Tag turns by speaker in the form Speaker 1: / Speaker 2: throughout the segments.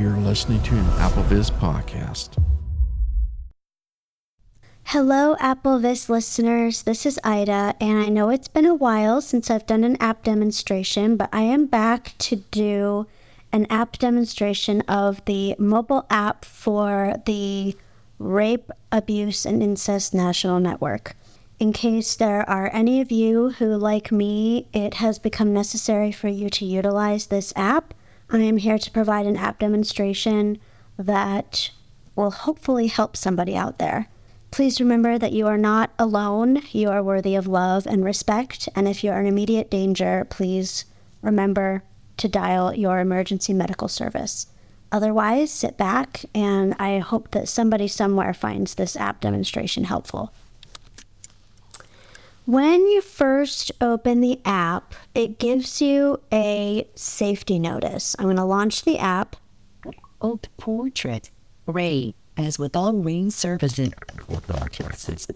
Speaker 1: You're listening to an AppleVis podcast.
Speaker 2: Hello, AppleVis listeners. This is Ida, and I know it's been a while since I've done an app demonstration, but I am back to do an app demonstration of the mobile app for the Rape, Abuse, and Incest National Network. In case there are any of you who, like me, it has become necessary for you to utilize this app, I am here to provide an app demonstration that will hopefully help somebody out there. Please remember that you are not alone. You are worthy of love and respect. And if you are in immediate danger, please remember to dial your emergency medical service. Otherwise, sit back and I hope that somebody somewhere finds this app demonstration helpful. When you first open the app, it gives you a safety notice. I'm going to launch the app.
Speaker 3: Old portrait. Ray, as with all RAINN services.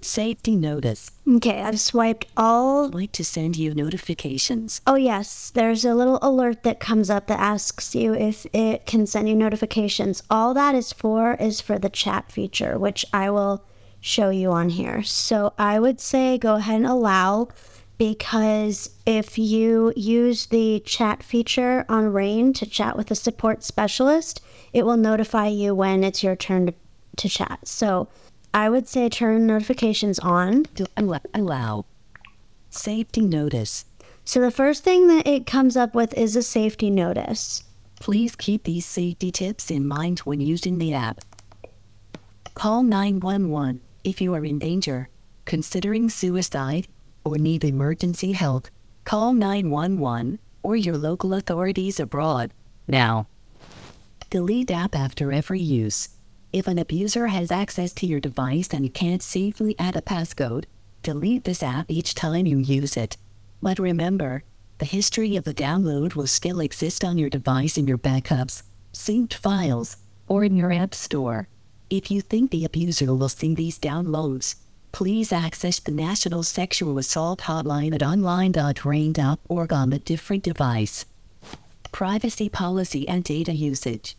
Speaker 3: Safety notice.
Speaker 2: Okay, I've swiped all.
Speaker 3: I'd like to send you notifications.
Speaker 2: Oh, yes, there's a little alert that comes up that asks you if it can send you notifications. All that is for is for the chat feature, which I will show you on here. So I would say go ahead and allow because if you use the chat feature on RAINN to chat with a support specialist, it will notify you when it's your turn to, to chat. So I would say turn notifications on.
Speaker 3: Allow, allow. Safety notice.
Speaker 2: So the first thing that it comes up with is a safety notice.
Speaker 3: Please keep these safety tips in mind when using the app. Call 911 if you are in danger, considering suicide, or need emergency help. Call 911 or your local authorities abroad. Now, delete app after every use. If an abuser has access to your device and you can't safely add a passcode, delete this app each time you use it. But remember, the history of the download will still exist on your device in your backups, synced files, or in your app store. If you think the abuser will see these downloads, please access the National Sexual Assault Hotline at online.rainn.org on a different device. Privacy policy and data usage.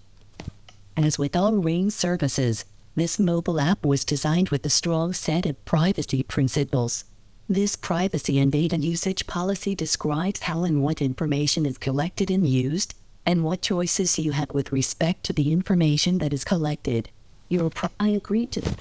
Speaker 3: As with all RAINN services, this mobile app was designed with a strong set of privacy principles. This privacy and data usage policy describes how and what information is collected and used, and what choices you have with respect to the information that is collected. Your pro- I agree to the.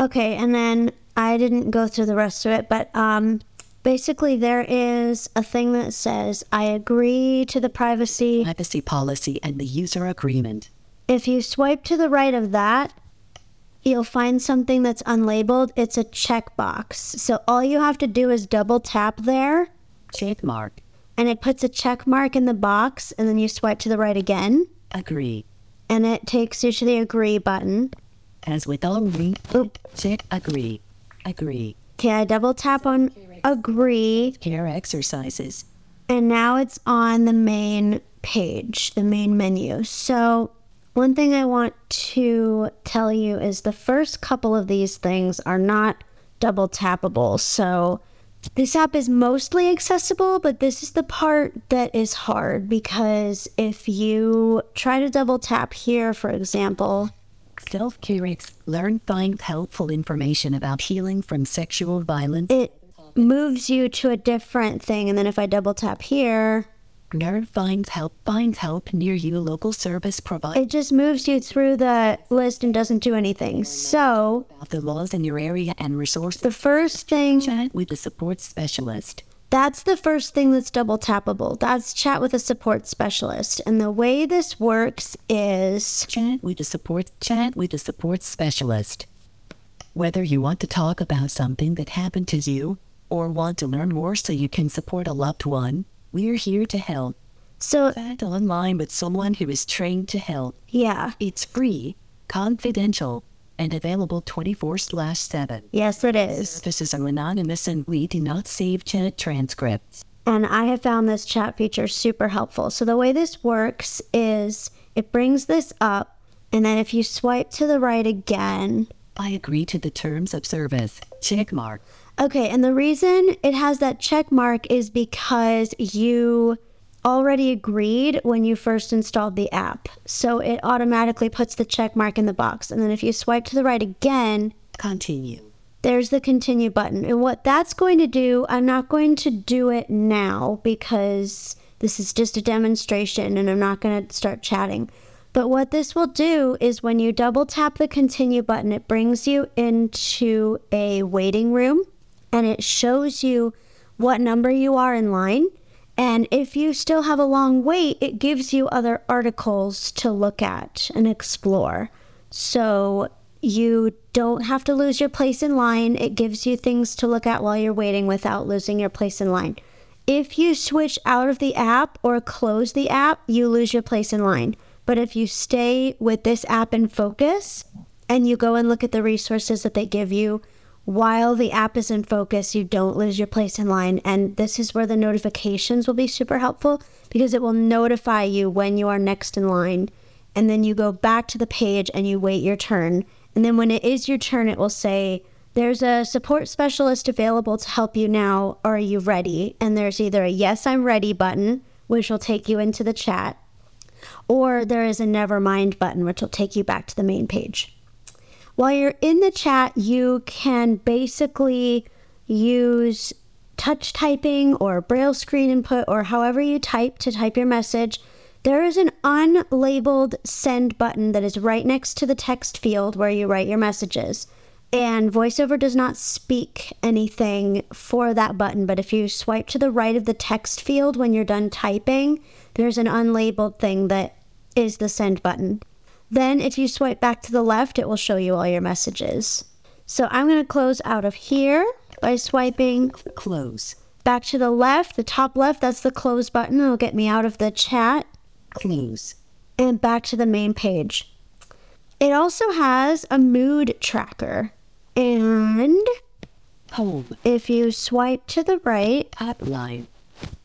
Speaker 2: Okay, and then I didn't go through the rest of it, but um, basically there is a thing that says I agree to the privacy.
Speaker 3: privacy policy and the user agreement.
Speaker 2: If you swipe to the right of that, you'll find something that's unlabeled. It's a checkbox. So all you have to do is double tap there,
Speaker 3: Check mark.
Speaker 2: and it puts a check mark in the box, and then you swipe to the right again,
Speaker 3: Agree.
Speaker 2: And it takes you to the agree button.
Speaker 3: As with all RAINN.
Speaker 2: Oop.
Speaker 3: Check agree. Agree.
Speaker 2: Okay, I double tap on agree,
Speaker 3: Care exercises.
Speaker 2: and now it's on the main page, the main menu. So, one thing I want to tell you is the first couple of these things are not double tappable. So, this app is mostly accessible, but this is the part that is hard because if you try to double tap here, for example,
Speaker 3: Self ex- Learn find helpful information about healing from sexual violence.
Speaker 2: it moves you to a different thing. And then if I double tap here,
Speaker 3: Learn finds help. finds help near you. Local service provider.
Speaker 2: it just moves you through the list and doesn't do anything. So,
Speaker 3: About the laws in your area and resource.
Speaker 2: the first thing
Speaker 3: Chat with a support specialist.
Speaker 2: that's the first thing that's double tappable. That's chat with a support specialist. And the way this works is
Speaker 3: Chat with a support. Chat with a support specialist. Whether you want to talk about something that happened to you or want to learn more so you can support a loved one, we're here to help.
Speaker 2: so,
Speaker 3: Chat online with someone who is trained to help.
Speaker 2: yeah.
Speaker 3: It's free, confidential, and available 24 7.
Speaker 2: Yes, it is.
Speaker 3: This is anonymous and we do not save chat transcripts.
Speaker 2: And I have found this chat feature super helpful. So, the way this works is it brings this up, and then if you swipe to the right again,
Speaker 3: I agree to the terms of service. Check mark.
Speaker 2: Okay, and the reason it has that check mark is because you already agreed when you first installed the app. So it automatically puts the check mark in the box. And then if you swipe to the right again,
Speaker 3: Continue.
Speaker 2: there's the continue button. And what that's going to do, I'm not going to do it now because this is just a demonstration and I'm not going to start chatting. But what this will do is when you double tap the continue button, it brings you into a waiting room and it shows you what number you are in line. And if you still have a long wait, it gives you other articles to look at and explore. So you don't have to lose your place in line. It gives you things to look at while you're waiting without losing your place in line. If you switch out of the app or close the app, you lose your place in line. But if you stay with this app in focus and you go and look at the resources that they give you while the app is in focus, you don't lose your place in line. And this is where the notifications will be super helpful because it will notify you when you are next in line. And then you go back to the page and you wait your turn. And then when it is your turn, it will say, there's a support specialist available to help you now. Are you ready? And there's either a yes, I'm ready button, which will take you into the chat, or there is a never mind button, which will take you back to the main page. While you're in the chat, you can basically use touch typing or braille screen input or however you type to type your message. There is an unlabeled send button that is right next to the text field where you write your messages. And VoiceOver does not speak anything for that button, but if you swipe to the right of the text field when you're done typing, there's an unlabeled thing that is the send button. Then, if you swipe back to the left, it will show you all your messages. So, I'm going to close out of here by swiping
Speaker 3: Close.
Speaker 2: back to the left, the top left, that's the close button. It'll get me out of the chat
Speaker 3: Close.
Speaker 2: and back to the main page. It also has a mood tracker. And
Speaker 3: Home.
Speaker 2: if you swipe to the right,
Speaker 3: Hotline.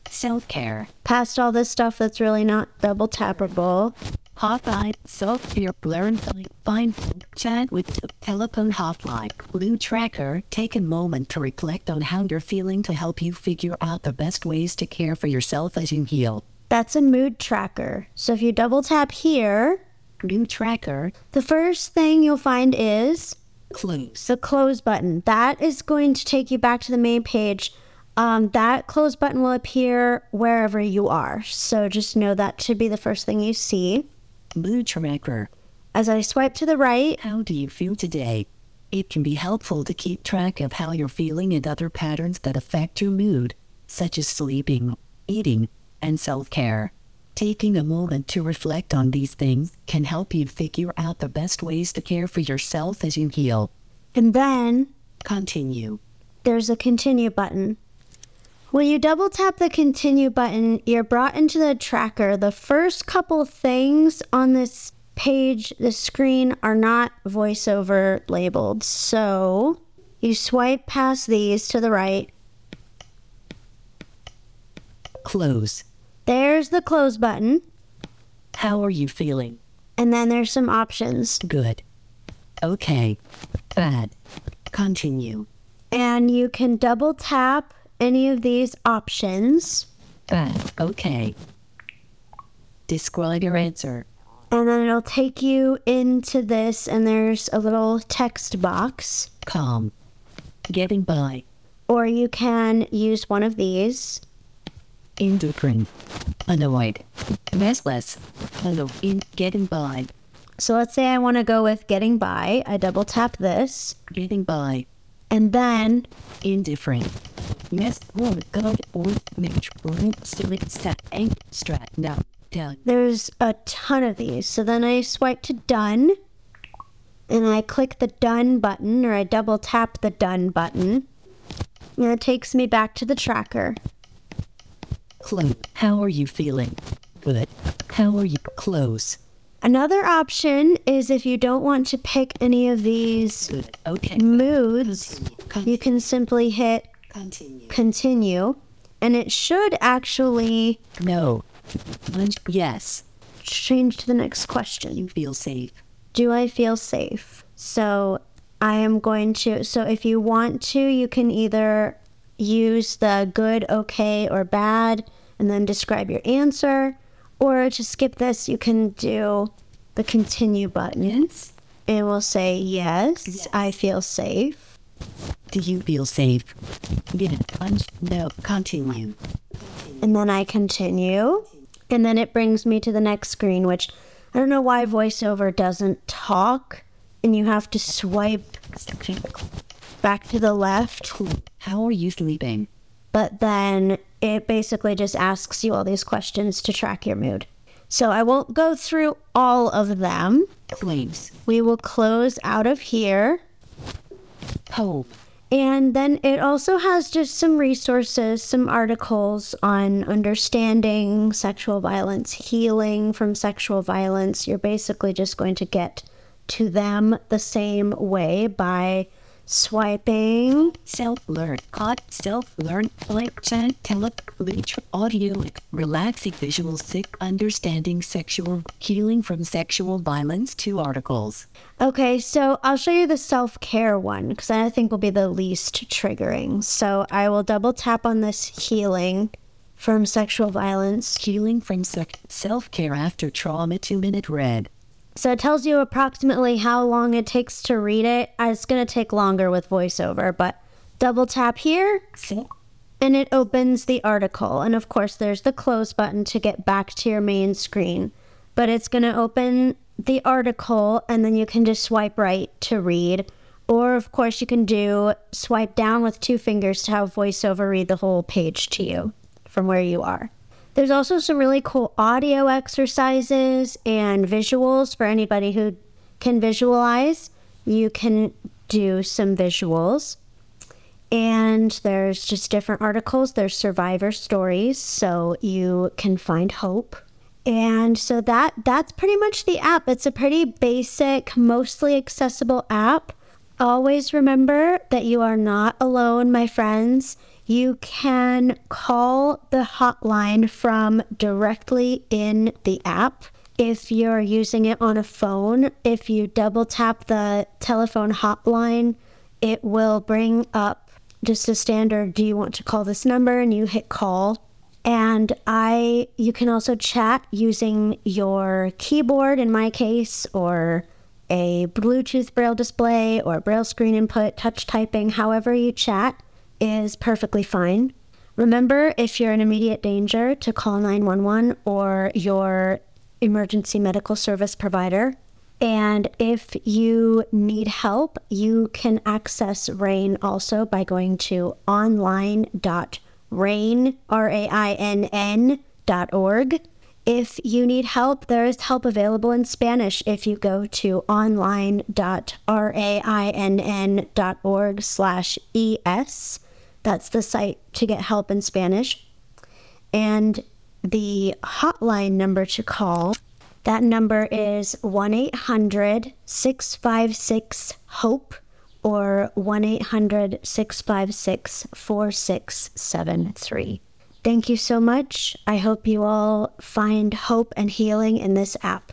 Speaker 3: Self care.
Speaker 2: past all this stuff that's really not double tappable,
Speaker 3: Hotline. Self care. Learn. Find. Chat with the telephone hotline. Mood tracker. Take a moment to reflect on how you're feeling to help you figure out the best ways to care for yourself as you heal.
Speaker 2: that's a mood tracker. So if you double tap here,
Speaker 3: Mood tracker.
Speaker 2: the first thing you'll find is
Speaker 3: Close.
Speaker 2: the close button. That is going to take you back to the main page. Um, that close button will appear wherever you are. So just know that should be the first thing you see.
Speaker 3: Mood tracker.
Speaker 2: As I swipe to the right,
Speaker 3: How do you feel today? It can be helpful to keep track of how you're feeling and other patterns that affect your mood, such as sleeping, eating, and self care. Taking a moment to reflect on these things can help you figure out the best ways to care for yourself as you heal.
Speaker 2: and then
Speaker 3: Continue.
Speaker 2: there's a continue button. When you double tap the continue button, you're brought into the tracker. The first couple things on this page, the screen, are not voiceover labeled. So you swipe past these to the right.
Speaker 3: Close.
Speaker 2: There's the close button.
Speaker 3: How are you feeling?
Speaker 2: And then there's some options.
Speaker 3: Good. Okay. Bad. Continue.
Speaker 2: And you can double tap any of these options.
Speaker 3: Bad. Okay. Describe your answer.
Speaker 2: And then it'll take you into this, and there's a little text box.
Speaker 3: Calm. Getting by.
Speaker 2: Or you can use one of these.
Speaker 3: Indifferent. Annoyed. Restless. Hello. In getting by.
Speaker 2: So let's say I want to go with getting by. I double tap this,
Speaker 3: Getting by.
Speaker 2: And then
Speaker 3: Indifferent. Yes. Or go or make or select step and strat. Now. Down.
Speaker 2: there's a ton of these. So then I swipe to done, and I click the done button, or I double tap the done button, and it takes me back to the tracker.
Speaker 3: Close. How are you feeling? Good. How are you? Close.
Speaker 2: Another option is if you don't want to pick any of these
Speaker 3: Okay.
Speaker 2: moods, you can simply hit
Speaker 3: Continue.
Speaker 2: continue, and it should actually
Speaker 3: No. Yes.
Speaker 2: change to the next question.
Speaker 3: You feel safe.
Speaker 2: Do I feel safe? So I am going to, so if you want to, you can either use the good, okay, or bad. and then describe your answer. Or to skip this, you can do the continue button.
Speaker 3: Yes.
Speaker 2: And we'll say, yes, I feel safe.
Speaker 3: Do you feel safe? Get it. Con- no. Continue.
Speaker 2: And then I continue. And then it brings me to the next screen, which I don't know why VoiceOver doesn't talk. And you have to swipe back to the left.
Speaker 3: How are you sleeping?
Speaker 2: But then it basically just asks you all these questions to track your mood. So I won't go through all of them.
Speaker 3: Please.
Speaker 2: We will close out of here.
Speaker 3: Hope.
Speaker 2: And then it also has just some resources, some articles on understanding sexual violence, healing from sexual violence. You're basically just going to get to them the same way by swiping.
Speaker 3: Self-learn. Caught. Self-learn. Like chat. Teleculture. Audio. Relaxing visual. Sick. Understanding sexual. Healing from sexual violence. Two articles.
Speaker 2: Okay, so I'll show you the self care one because I think will be the least triggering. So I will double tap on this healing from sexual violence.
Speaker 3: Healing from sec- self-care after trauma. Two-minute read.
Speaker 2: So it tells you approximately how long it takes to read it. Uh, It's going to take longer with voiceover, but double tap here and it opens the article. And of course, there's the close button to get back to your main screen. But it's going to open the article and then you can just swipe right to read. Or, of course, you can do swipe down with two fingers to have voiceover read the whole page to you from where you are. There's also some really cool audio exercises and visuals for anybody who can visualize. You can do some visuals. And there's just different articles. There's survivor stories, so you can find hope. And so that that's pretty much the app. It's a pretty basic, mostly accessible app. Always remember that you are not alone, my friends. You can call the hotline from directly in the app. If you're using it on a phone, if you double tap the telephone hotline, it will bring up just a standard do you want to call this number? and you hit call. And i you can also chat using your keyboard in my case or a bluetooth braille display or braille screen input touch typing however you chat is perfectly fine remember if you're in immediate danger to call 911 or your emergency medical service provider and if you need help, you can access RAINN also by going to online.rainn, R-A-I-N-N dot org. If you need help, there is help available in Spanish if you go to online.rainn.org slash es. That's the site to get help in Spanish. And the hotline number to call that number is 1 800 656 HOPE or 1 800 656 4673. Thank you so much. I hope you all find hope and healing in this app.